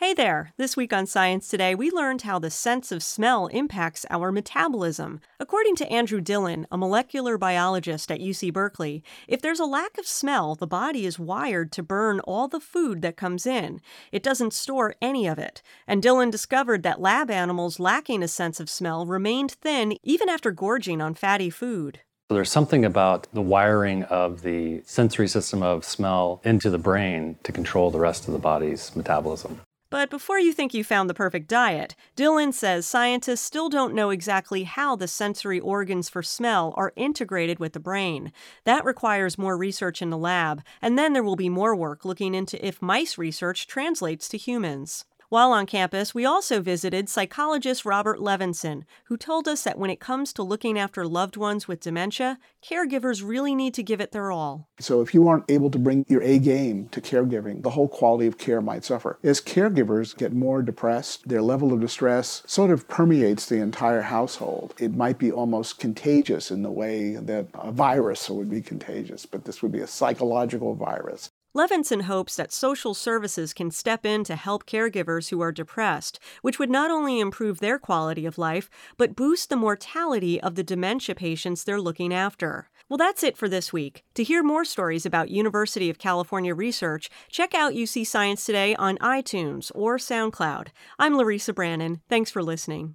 Hey there! This week on Science Today, we learned how the sense of smell impacts our metabolism. According to Andrew Dillin, a molecular biologist at UC Berkeley, if there's a lack of smell, the body is wired to burn all the food that comes in. It doesn't store any of it. And Dillin discovered that lab animals lacking a sense of smell remained thin even after gorging on fatty food. So there's something about the wiring of the sensory system of smell into the brain to control the rest of the body's metabolism. But before you think you found the perfect diet, Dillin says scientists still don't know exactly how the sensory organs for smell are integrated with the brain. That requires more research in the lab, and then there will be more work looking into if mice research translates to humans. While on campus, we also visited psychologist Robert Levenson, who told us that when it comes to looking after loved ones with dementia, caregivers really need to give it their all. So if you aren't able to bring your A game to caregiving, the whole quality of care might suffer. As caregivers get more depressed, their level of distress sort of permeates the entire household. It might be almost contagious in the way that a virus would be contagious, but this would be a psychological virus. Levenson hopes that social services can step in to help caregivers who are depressed, which would not only improve their quality of life, but boost the mortality of the dementia patients they're looking after. Well, that's it for this week. To hear more stories about University of California research, check out UC Science Today on iTunes or SoundCloud. I'm Larissa Brannon. Thanks for listening.